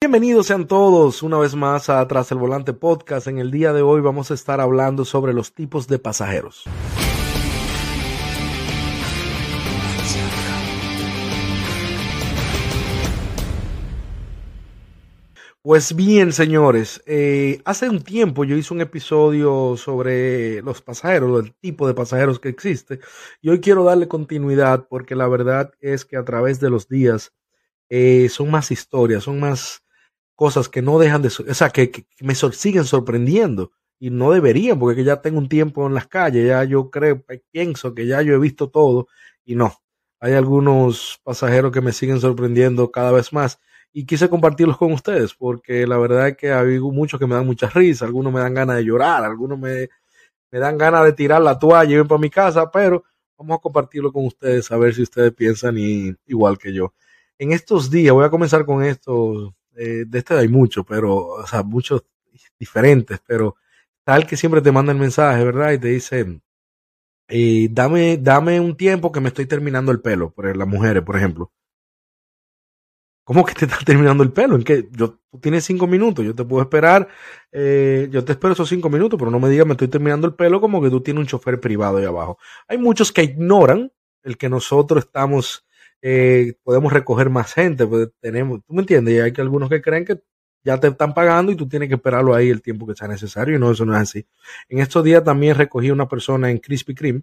Bienvenidos sean todos una vez más a Tras el Volante Podcast. En el día de hoy vamos a estar hablando sobre los tipos de pasajeros. Pues bien, señores, eh, hace un tiempo yo hice un episodio sobre los pasajeros, el tipo de pasajeros que existe, y hoy quiero darle continuidad porque la verdad es que a través de los días eh, son más historias, son más cosas que no dejan de, o sea, que, me siguen sorprendiendo y no deberían, porque ya tengo un tiempo en las calles, ya yo creo, pienso que ya yo he visto todo y no. Hay algunos pasajeros que me siguen sorprendiendo cada vez más y quise compartirlos con ustedes porque la verdad es que hay muchos que me dan mucha risa, algunos me dan ganas de llorar, algunos me, me dan ganas de tirar la toalla y ir para mi casa, pero vamos a compartirlo con ustedes a ver si ustedes piensan igual que yo. En estos días, voy a comenzar con esto, de este hay muchos, pero, o sea, muchos diferentes, pero tal que siempre te manda el mensaje, ¿verdad? Y te dice, dame, dame un tiempo que me estoy terminando el pelo, por las mujeres, por ejemplo. ¿Cómo que te está terminando el pelo? ¿En qué? Yo, tú tienes cinco minutos, yo te puedo esperar, eh, yo te espero esos cinco minutos, pero no me digas me estoy terminando el pelo como que tú tienes un chofer privado ahí abajo. Hay muchos que ignoran el que nosotros estamos, eh, podemos recoger más gente, pues tenemos, tú me entiendes, y hay que algunos que creen que ya te están pagando y tú tienes que esperarlo ahí el tiempo que sea necesario, y no, eso no es así. En estos días también recogí una persona en Krispy Kreme,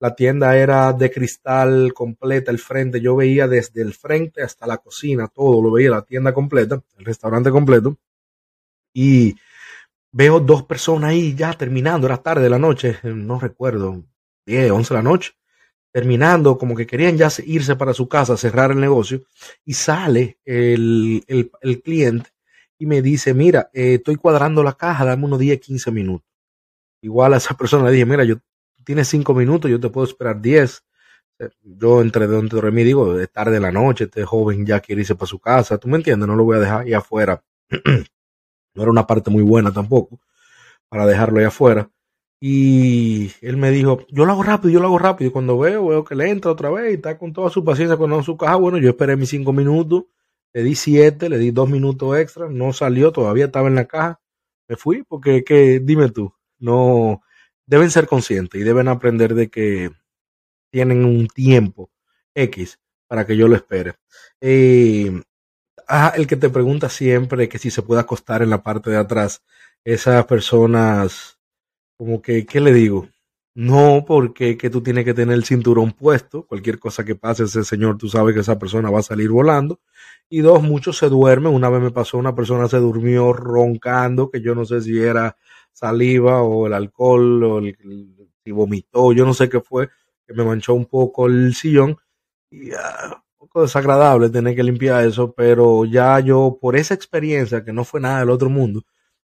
la tienda era de cristal completa, el frente. Yo veía desde el frente hasta la cocina, todo lo veía, la tienda completa, el restaurante completo. Y veo dos personas ahí ya terminando, era tarde de la noche, no recuerdo, 10, 11 de la noche, terminando, como que querían ya irse para su casa, cerrar el negocio. Y sale el, el, cliente y me dice, mira, eh, estoy cuadrando la caja, dame unos 10, 15 minutos. Igual a esa persona le dije, mira, yo tienes cinco minutos, yo te puedo esperar diez. Yo entre dentro de mí digo, es tarde de la noche, este joven ya quiere irse para su casa, tú me entiendes, no lo voy a dejar ahí afuera. no era una parte muy buena tampoco para dejarlo ahí afuera. Y él me dijo, yo lo hago rápido, yo lo hago rápido. Y cuando veo, veo que le entra otra vez y está con toda su paciencia con su caja. Bueno, yo esperé mis cinco minutos, le di siete, le di dos minutos extra, no salió, todavía estaba en la caja. Me fui porque, que, dime tú, no, deben ser conscientes y deben aprender de que tienen un tiempo X para que yo lo espere. Eh, ah, el que te pregunta siempre que si se puede acostar en la parte de atrás, esas personas, como que, ¿qué le digo? No, porque que tú tienes que tener el cinturón puesto. Cualquier cosa que pase, ese señor, tú sabes que esa persona va a salir volando. Y dos, muchos se duermen. Una vez me pasó, una persona se durmió roncando, que yo no sé si era saliva o el alcohol o el, si vomitó, yo no sé qué fue, que me manchó un poco el sillón y uh, un poco desagradable tener que limpiar eso, pero ya yo por esa experiencia que no fue nada del otro mundo,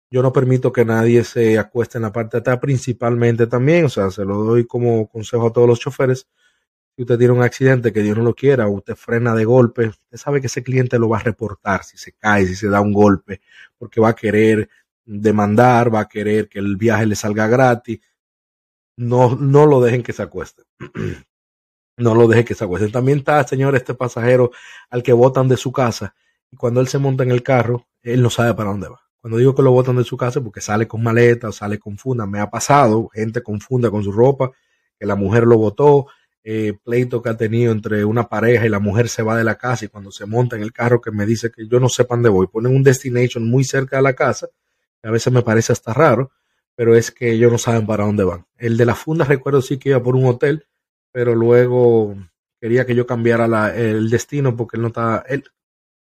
yo no permito que nadie se acueste en la parte de atrás principalmente también, o sea, se lo doy como consejo a todos los choferes. Si usted tiene un accidente que Dios no lo quiera, usted frena de golpe, usted sabe que ese cliente lo va a reportar si se cae, si se da un golpe, porque va a querer demandar, va a querer que el viaje le salga gratis. No, no lo dejen que se acueste. no lo dejen que se acueste. También está, señor, este pasajero al que botan de su casa y cuando él se monta en el carro, él no sabe para dónde va. Cuando digo que lo botan de su casa, porque sale con maleta o sale con funda, me ha pasado, gente confunda con su ropa, que la mujer lo botó, eh, pleito que ha tenido entre una pareja y la mujer se va de la casa y cuando se monta en el carro que me dice que yo no sé para dónde voy, ponen un destination muy cerca de la casa a veces me parece hasta raro, pero es que ellos no saben para dónde van. El de la funda recuerdo sí que iba por un hotel, pero luego quería que yo cambiara la, el destino porque él no estaba, él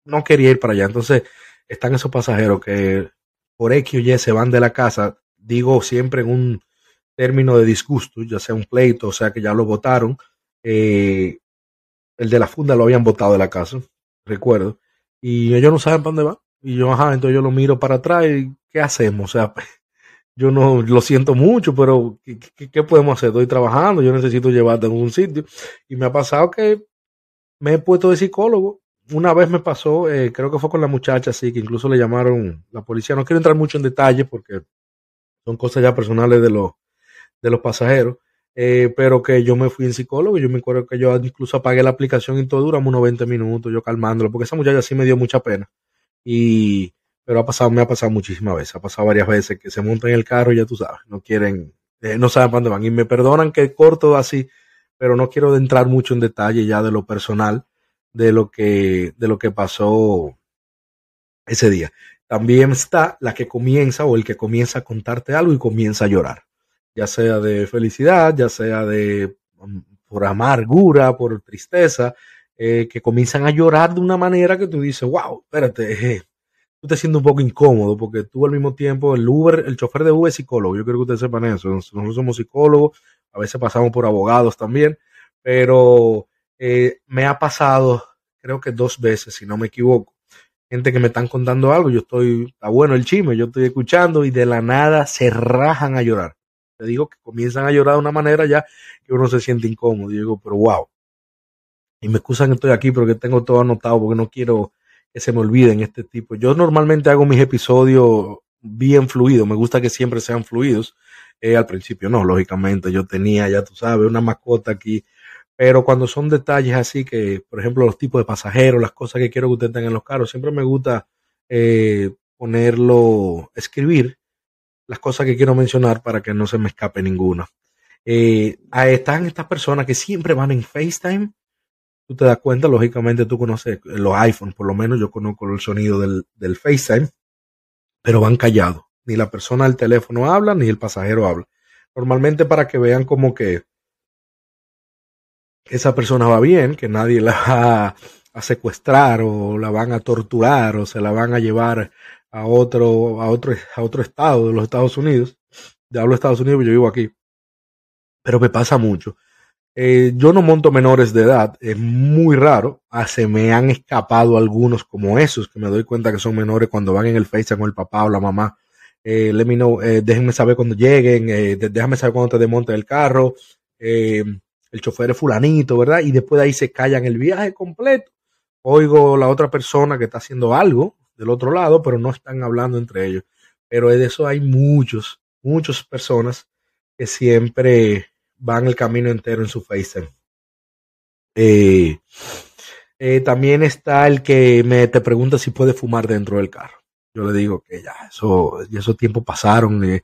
no quería ir para allá. Entonces están esos pasajeros que por X o Y se van de la casa, digo siempre en un término de disgusto, ya sea un pleito, o sea que ya lo votaron. Eh, el de la funda lo habían votado de la casa, recuerdo, y ellos no saben para dónde van. Y yo, ajá, entonces yo lo miro para atrás y ¿qué hacemos? O sea, yo no lo siento mucho, pero ¿qué, podemos hacer? Estoy trabajando, yo necesito llevarte a algún sitio. Y me ha pasado que me he puesto de psicólogo. Una vez me pasó, eh, creo que fue con la muchacha, así que incluso le llamaron la policía. No quiero entrar mucho en detalle porque son cosas ya personales de los, de los pasajeros. Eh, pero que yo me fui en psicólogo, yo me acuerdo que yo incluso apagué la aplicación y todo, duramos unos 20 minutos, yo calmándolo, porque esa muchacha sí me dio mucha pena Y, pero ha pasado, me ha pasado muchísimas veces, ha pasado varias veces que se montan en el carro y ya tú sabes, no quieren, eh, no saben dónde van. Y me perdonan que corto así, pero no quiero entrar mucho en detalle ya de lo personal, de lo que, de lo que pasó ese día. También está la que comienza o el que comienza a contarte algo y comienza a llorar, ya sea de felicidad, ya sea de mm, por amargura, por tristeza, eh, que comienzan a llorar de una manera que tú dices, wow, espérate, tú te sientes un poco incómodo porque tú al mismo tiempo, el Uber, el chofer de Uber es psicólogo, yo creo que ustedes sepan eso, nosotros somos psicólogos, a veces pasamos por abogados también, pero eh, me ha pasado, creo que dos veces, si no me equivoco, gente que me están contando algo, yo estoy, está bueno el chisme, yo estoy escuchando y de la nada se rajan a llorar. Te digo que comienzan a llorar de una manera ya que uno se siente incómodo. Y digo, pero wow. Y me excusan que estoy aquí porque tengo todo anotado porque no quiero que se me olviden este tipo. Yo normalmente hago mis episodios bien fluidos, me gusta que siempre sean fluidos. Eh, al principio no, lógicamente yo tenía, ya tú sabes, una mascota aquí pero cuando son detalles así que, por ejemplo, los tipos de pasajeros, las cosas que quiero que ustedes tengan en los carros, siempre me gusta eh, ponerlo, escribir las cosas que quiero mencionar para que no se me escape ninguna. Eh, están estas personas que siempre van en FaceTime. Tú te das cuenta, lógicamente tú conoces los iPhones, por lo menos yo conozco el sonido del, del FaceTime, pero van callados. Ni la persona del teléfono habla, ni el pasajero habla. Normalmente para que vean como que esa persona va bien, que nadie la va a secuestrar o la van a torturar o se la van a llevar a otro, a otro, a otro estado de los Estados Unidos. Ya hablo de Estados Unidos, yo vivo aquí. Pero me pasa mucho. Eh, yo no monto menores de edad, es muy raro. Ah, se me han escapado algunos como esos, que me doy cuenta que son menores cuando van en el FaceTime con el papá o la mamá. Eh, let me know, eh, déjenme saber cuando lleguen, eh, déjame saber cuando te desmonte el carro. El chofer es fulanito, ¿verdad? Y después de ahí se callan el viaje completo. Oigo la otra persona que está haciendo algo del otro lado, pero no están hablando entre ellos. Pero de eso hay muchos, muchas personas que siempre van el camino entero en su FaceTime. Eh, eh, también está el que me te pregunta si puede fumar dentro del carro. Yo le digo que ya, eso, ya esos tiempos pasaron. Eh,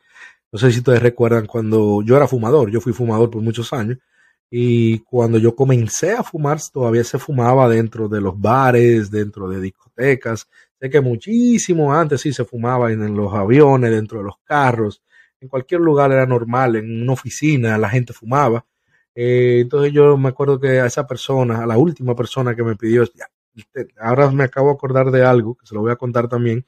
no sé si ustedes recuerdan cuando yo era fumador, yo fui fumador por muchos años y cuando yo comencé a fumar, todavía se fumaba dentro de los bares, dentro de discotecas. Sé que muchísimo antes sí se fumaba en, los aviones, dentro de los carros. En cualquier lugar era normal, en una oficina la gente fumaba. Eh, entonces yo me acuerdo que a esa persona, a la última persona que me pidió, ahora me acabo de acordar de algo, que se lo voy a contar también.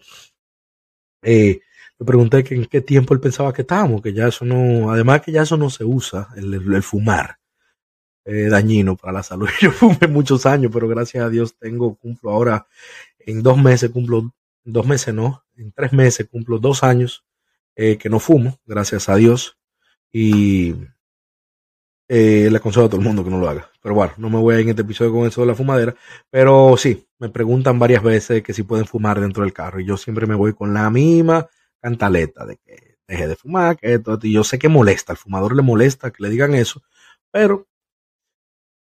Eh, le pregunté que en qué tiempo él pensaba que estábamos, que ya eso no, además que ya eso no se usa, el fumar eh, dañino para la salud. Yo fumé muchos años, pero gracias a Dios tengo, cumplo ahora, en dos meses cumplo, dos meses no, en tres meses cumplo dos años eh, que no fumo, gracias a Dios. Y eh, le aconsejo a todo el mundo que no lo haga. Pero bueno, no me voy a ir en este episodio con eso de la fumadera. Pero sí, me preguntan varias veces que si pueden fumar dentro del carro. Y yo siempre me voy con la misma cantaleta de que deje de fumar, que esto, y yo sé que molesta, al fumador le molesta que le digan eso, pero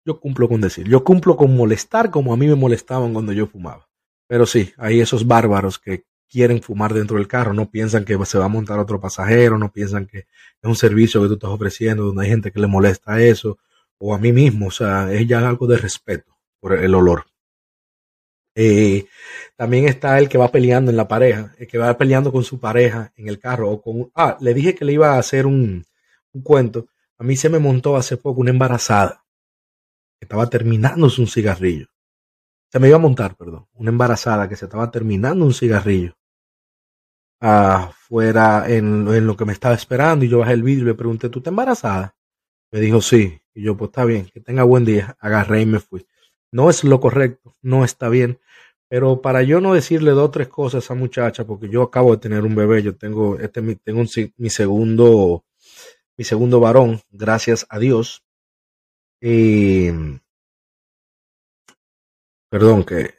yo cumplo con decir, yo cumplo con molestar como a mí me molestaban cuando yo fumaba. Pero sí, hay esos bárbaros que quieren fumar dentro del carro, no piensan que se va a montar otro pasajero, no piensan que es un servicio que tú estás ofreciendo donde hay gente que le molesta eso, o a mí mismo, o sea, es ya algo de respeto por el olor. Eh, también está el que va peleando en la pareja, el que va peleando con su pareja en el carro, o con, ah, le dije que le iba a hacer un, un cuento, a mí se me montó hace poco una embarazada estaba terminándose un cigarrillo. Se me iba a montar, perdón, una embarazada que se estaba terminando un cigarrillo. Afuera en, en lo que me estaba esperando y yo bajé el vidrio y le pregunté, ¿tú estás embarazada? Me dijo, sí. Y yo, pues está bien, que tenga buen día. Agarré y me fui. No es lo correcto, no está bien. Pero para yo no decirle dos o tres cosas a esa muchacha, porque yo acabo de tener un bebé, yo tengo, este, tengo mi segundo, mi segundo varón, gracias a Dios. Y, perdón, que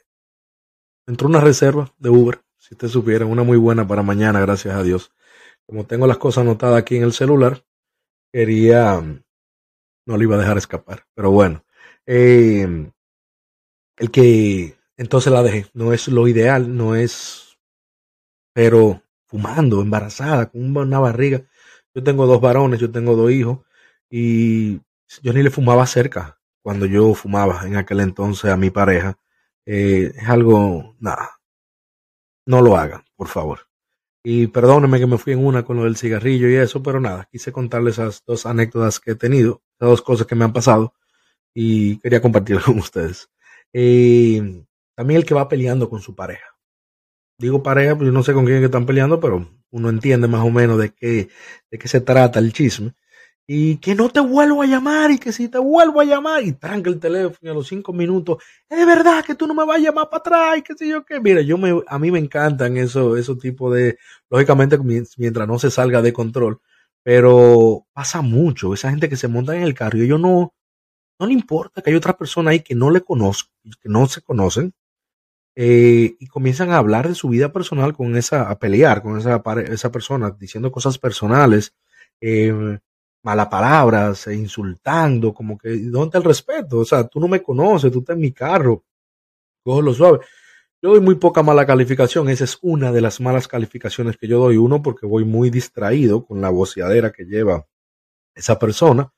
entró una reserva de Uber, si usted supiera, una muy buena para mañana, gracias a Dios. Como tengo las cosas anotadas aquí en el celular, quería, no le iba a dejar escapar, pero bueno, eh, el que entonces la dejé, no es lo ideal, no es pero fumando, embarazada, con una barriga. Yo tengo dos varones, yo tengo dos hijos y yo ni le fumaba cerca cuando yo fumaba en aquel entonces a mi pareja. Eh, es algo, nada, no lo hagan, por favor. Y perdónenme que me fui en una con lo del cigarrillo y eso, pero nada, quise contarles esas dos anécdotas que he tenido, esas dos cosas que me han pasado y quería compartirlas con ustedes. Eh, también el que va peleando con su pareja. Digo pareja, pues yo no sé con quién están peleando, pero uno entiende más o menos de qué, de qué se trata el chisme y que no te vuelvo a llamar y que si te vuelvo a llamar y tranca el teléfono a los cinco minutos, es verdad que tú no me vas a llamar para atrás y qué sé yo qué. Mira, yo me, a mí me encantan esos eso tipos de, lógicamente mientras no se salga de control, pero pasa mucho, esa gente que se monta en el carro y ellos no, no le importa que hay otra persona ahí que no le conozco, que no se conocen, eh, y comienzan a hablar de su vida personal con esa, a pelear con esa, esa persona, diciendo cosas personales, eh, malas palabras, e insultando, como que, ¿dónde está el respeto? O sea, tú no me conoces, tú estás en mi carro, cojo lo suave. Yo doy muy poca mala calificación, esa es una de las malas calificaciones que yo doy. Uno, porque voy muy distraído con la voceadera que lleva esa persona.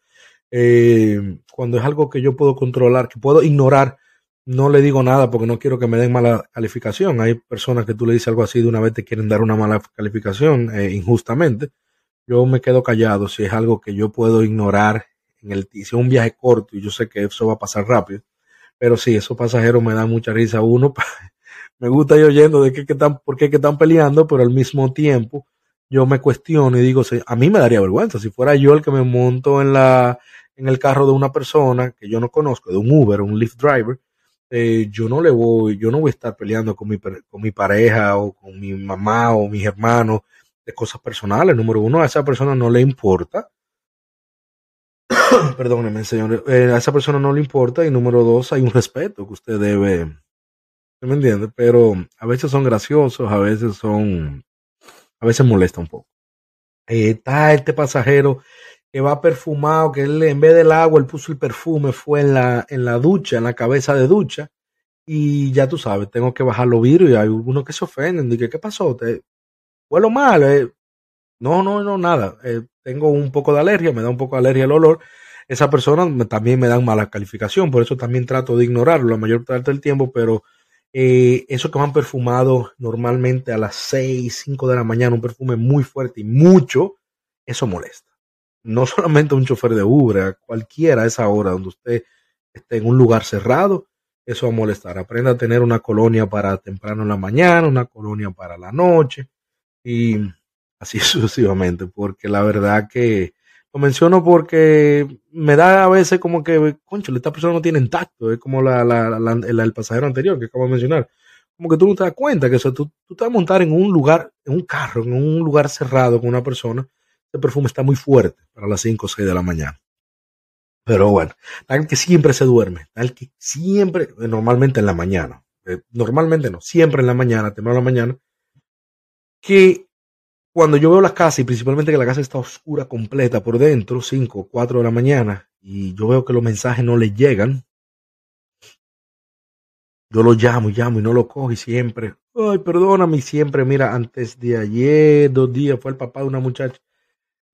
Eh, cuando es algo que yo puedo controlar, que puedo ignorar, no le digo nada porque no quiero que me den mala calificación. Hay personas que tú le dices algo así de una vez te quieren dar una mala calificación eh, injustamente yo me quedo callado si es algo que yo puedo ignorar en el es un viaje corto y yo sé que eso va a pasar rápido. Pero sí, esos pasajeros me dan mucha risa. Uno, me gusta ir oyendo de qué, qué están, por qué que están peleando, pero al mismo tiempo yo me cuestiono y digo, a mí me daría vergüenza si fuera yo el que me monto en la en el carro de una persona que yo no conozco, de un Uber, un Lyft driver, eh, yo no le voy, yo no voy a estar peleando con mi, con mi pareja o con mi mamá o mis hermanos de cosas personales. Número uno, a esa persona no le importa. Perdóneme, señor. Eh, a esa persona no le importa. Y número dos, hay un respeto que usted debe. me entiende? Pero a veces son graciosos, a veces son. A veces molesta un poco. Eh, está este pasajero que va perfumado, que él en vez del agua, él puso el perfume, fue en la, en la ducha, en la cabeza de ducha. Y ya tú sabes, tengo que bajar los vidrios y hay algunos que se ofenden. Dije, ¿qué pasó? ¿Te, huelo mal. Eh. No, no, no, nada. Eh, tengo un poco de alergia, me da un poco de alergia el olor. Esa persona también me dan mala calificación, por eso también trato de ignorarlo la mayor parte del tiempo, pero eh, eso que van perfumado normalmente a las 6, 5 de la mañana, un perfume muy fuerte y mucho, eso molesta. No solamente un chofer de Uber, cualquiera a esa hora donde usted esté en un lugar cerrado, eso va a molestar. Aprenda a tener una colonia para temprano en la mañana, una colonia para la noche, y así sucesivamente, porque la verdad que lo menciono porque me da a veces como que, concho, esta persona no tiene tacto, es como la, la, el, pasajero anterior que acabo de mencionar. Como que tú no te das cuenta que eso, tú, tú te vas a montar en un lugar, en un carro, en un lugar cerrado con una persona, ese perfume está muy fuerte para las 5 o 6 de la mañana. Pero bueno, tal que siempre se duerme, tal que siempre, normalmente en la mañana, eh, normalmente no, siempre en la mañana, temprano en la mañana, que cuando yo veo la casa y principalmente que la casa está oscura completa por dentro, 5 o 4 de la mañana, y yo veo que los mensajes no le llegan, yo lo llamo y llamo y no lo cojo y siempre, ay, perdóname, siempre, mira, antes de ayer, dos días, fue el papá de una muchacha.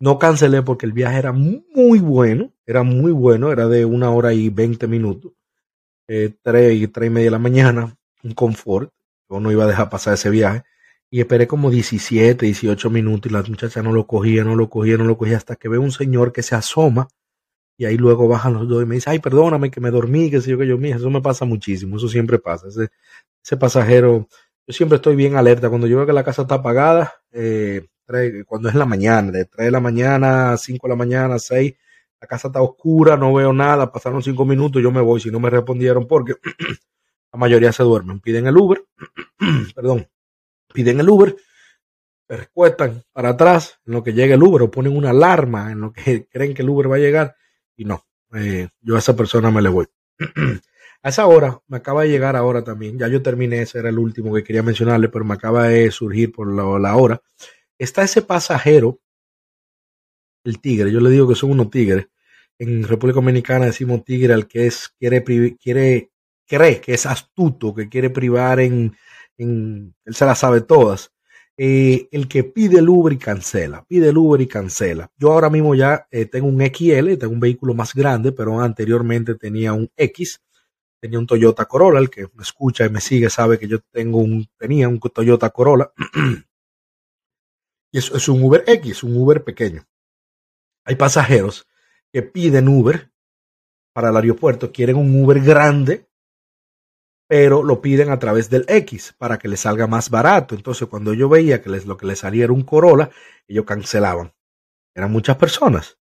No cancelé porque el viaje era muy bueno, era muy bueno, era de una hora y veinte minutos, eh, tres y tres y media de la mañana, un confort. Yo no iba a dejar pasar ese viaje y esperé como 17, 18 minutos y la muchacha no lo cogía, no lo cogía, no lo cogía hasta que veo un señor que se asoma y ahí luego bajan los dos y me dice, ay, perdóname que me dormí, que sé yo, que yo, mija, eso me pasa muchísimo, eso siempre pasa. Ese, pasajero, yo siempre estoy bien alerta. Cuando yo veo que la casa está apagada, eh, cuando es la mañana, de 3 de la mañana, 5 de la mañana, 6, la casa está oscura, no veo nada, pasaron 5 minutos, yo me voy si no me respondieron porque la mayoría se duermen, piden el Uber, perdón, piden el Uber, recuestan para atrás en lo que llega el Uber o ponen una alarma en lo que creen que el Uber va a llegar y no, eh, yo a esa persona me le voy. a esa hora, me acaba de llegar ahora también, ya yo terminé, ese era el último que quería mencionarle, pero me acaba de surgir por la, la hora. Está ese pasajero, el tigre, yo le digo que son unos tigres. En República Dominicana decimos tigre al que es, quiere, quiere, cree que es astuto, que quiere privar en, él se las sabe todas. eh, el que pide el Uber y cancela, pide el Uber y cancela. Yo ahora mismo ya eh, tengo un XL, tengo un vehículo más grande, pero anteriormente tenía un X, tenía un Toyota Corolla, el que me escucha y me sigue sabe que yo tengo un, tenía un Toyota Corolla. y eso es un Uber X, un Uber pequeño. Hay pasajeros que piden Uber para el aeropuerto, quieren un Uber grande pero lo piden a través del X para que les salga más barato. Entonces, cuando yo veía que les, lo que les salía era un Corolla, ellos cancelaban. Eran muchas personas,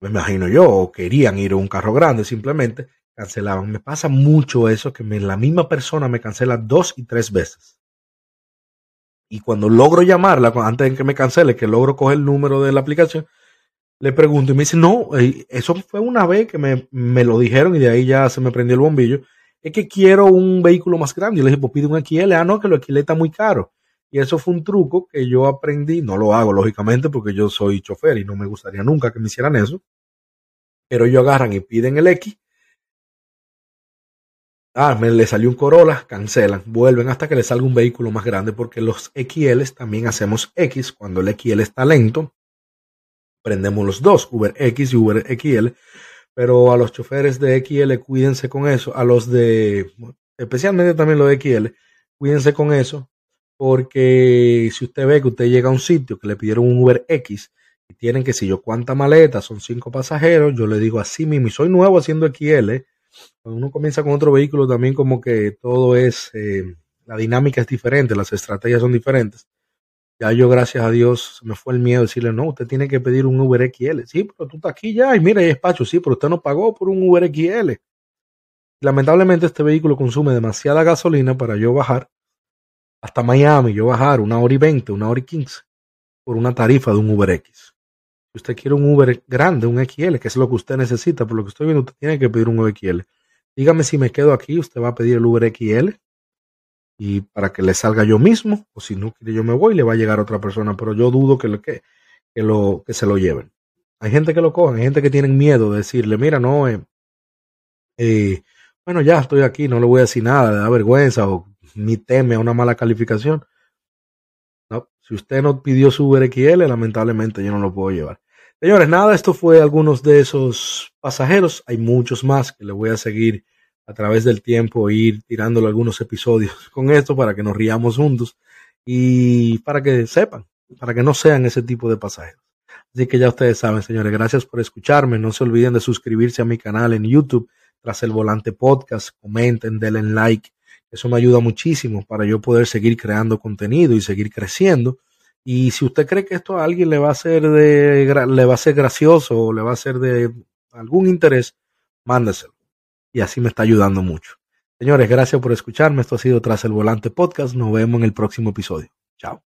me imagino yo, o querían ir a un carro grande, simplemente cancelaban. Me pasa mucho eso, que la misma persona me cancela dos y tres veces. Y cuando logro llamarla, antes de que me cancele, que logro coger el número de la aplicación, le pregunto y me dice, no, eh, eso fue una vez que me, me lo dijeron y de ahí ya se me prendió el bombillo es que quiero un vehículo más grande. Yo le dije, pues pide un XL. Ah, no, que el XL está muy caro. Y eso fue un truco que yo aprendí. No lo hago, lógicamente, porque yo soy chofer y no me gustaría nunca que me hicieran eso. Pero ellos agarran y piden el X. Ah, me le salió un Corolla, cancelan, vuelven hasta que le salga un vehículo más grande, porque los XL también hacemos X. Cuando el XL está lento, prendemos los dos, Uber X y Uber XL pero a los choferes de XL cuídense con eso, a los de, especialmente también los de XL, cuídense con eso, porque si usted ve que usted llega a un sitio que le pidieron un Uber X y tienen que si yo cuánta maleta, son cinco pasajeros, yo le digo así mismo, y soy nuevo haciendo XL, cuando uno comienza con otro vehículo también como que todo es, eh, la dinámica es diferente, las estrategias son diferentes. Ya yo, gracias a Dios, me fue el miedo de decirle, no, usted tiene que pedir un Uber XL. Sí, pero tú estás aquí ya y mira, hay espacio. Sí, pero usted no pagó por un Uber XL. Lamentablemente este vehículo consume demasiada gasolina para yo bajar hasta Miami, yo bajar una hora y veinte, una hora y quince por una tarifa de un Uber X. Si usted quiere un Uber grande, un XL, que es lo que usted necesita, por lo que estoy viendo, usted tiene que pedir un Uber. Dígame si me quedo aquí, usted va a pedir el Uber XL y para que le salga yo mismo, o si no quiere yo me voy, le va a llegar otra persona, pero yo dudo que, lo, que, que, lo, que se lo lleven. Hay gente que lo cogen, hay gente que tienen miedo de decirle, mira, no, eh, eh, bueno, ya estoy aquí, no le voy a decir nada, le da vergüenza o ni teme a una mala calificación. No, si usted no pidió su Uber XL, lamentablemente yo no lo puedo llevar. Señores, nada, esto fue algunos de esos pasajeros. Hay muchos más que le voy a seguir a través del tiempo ir tirándole algunos episodios con esto para que nos riamos juntos y para que sepan, para que no sean ese tipo de pasajeros. Así que ya ustedes saben, señores, gracias por escucharme. No se olviden de suscribirse a mi canal en YouTube tras el volante podcast. Comenten, denle like. Eso me ayuda muchísimo para yo poder seguir creando contenido y seguir creciendo. Y si usted cree que esto a alguien le va a ser de, le va a ser gracioso o le va a ser de algún interés, mándeselo y así me está ayudando mucho. Señores, gracias por escucharme. Esto ha sido Tras el Volante Podcast. Nos vemos en el próximo episodio. Chao.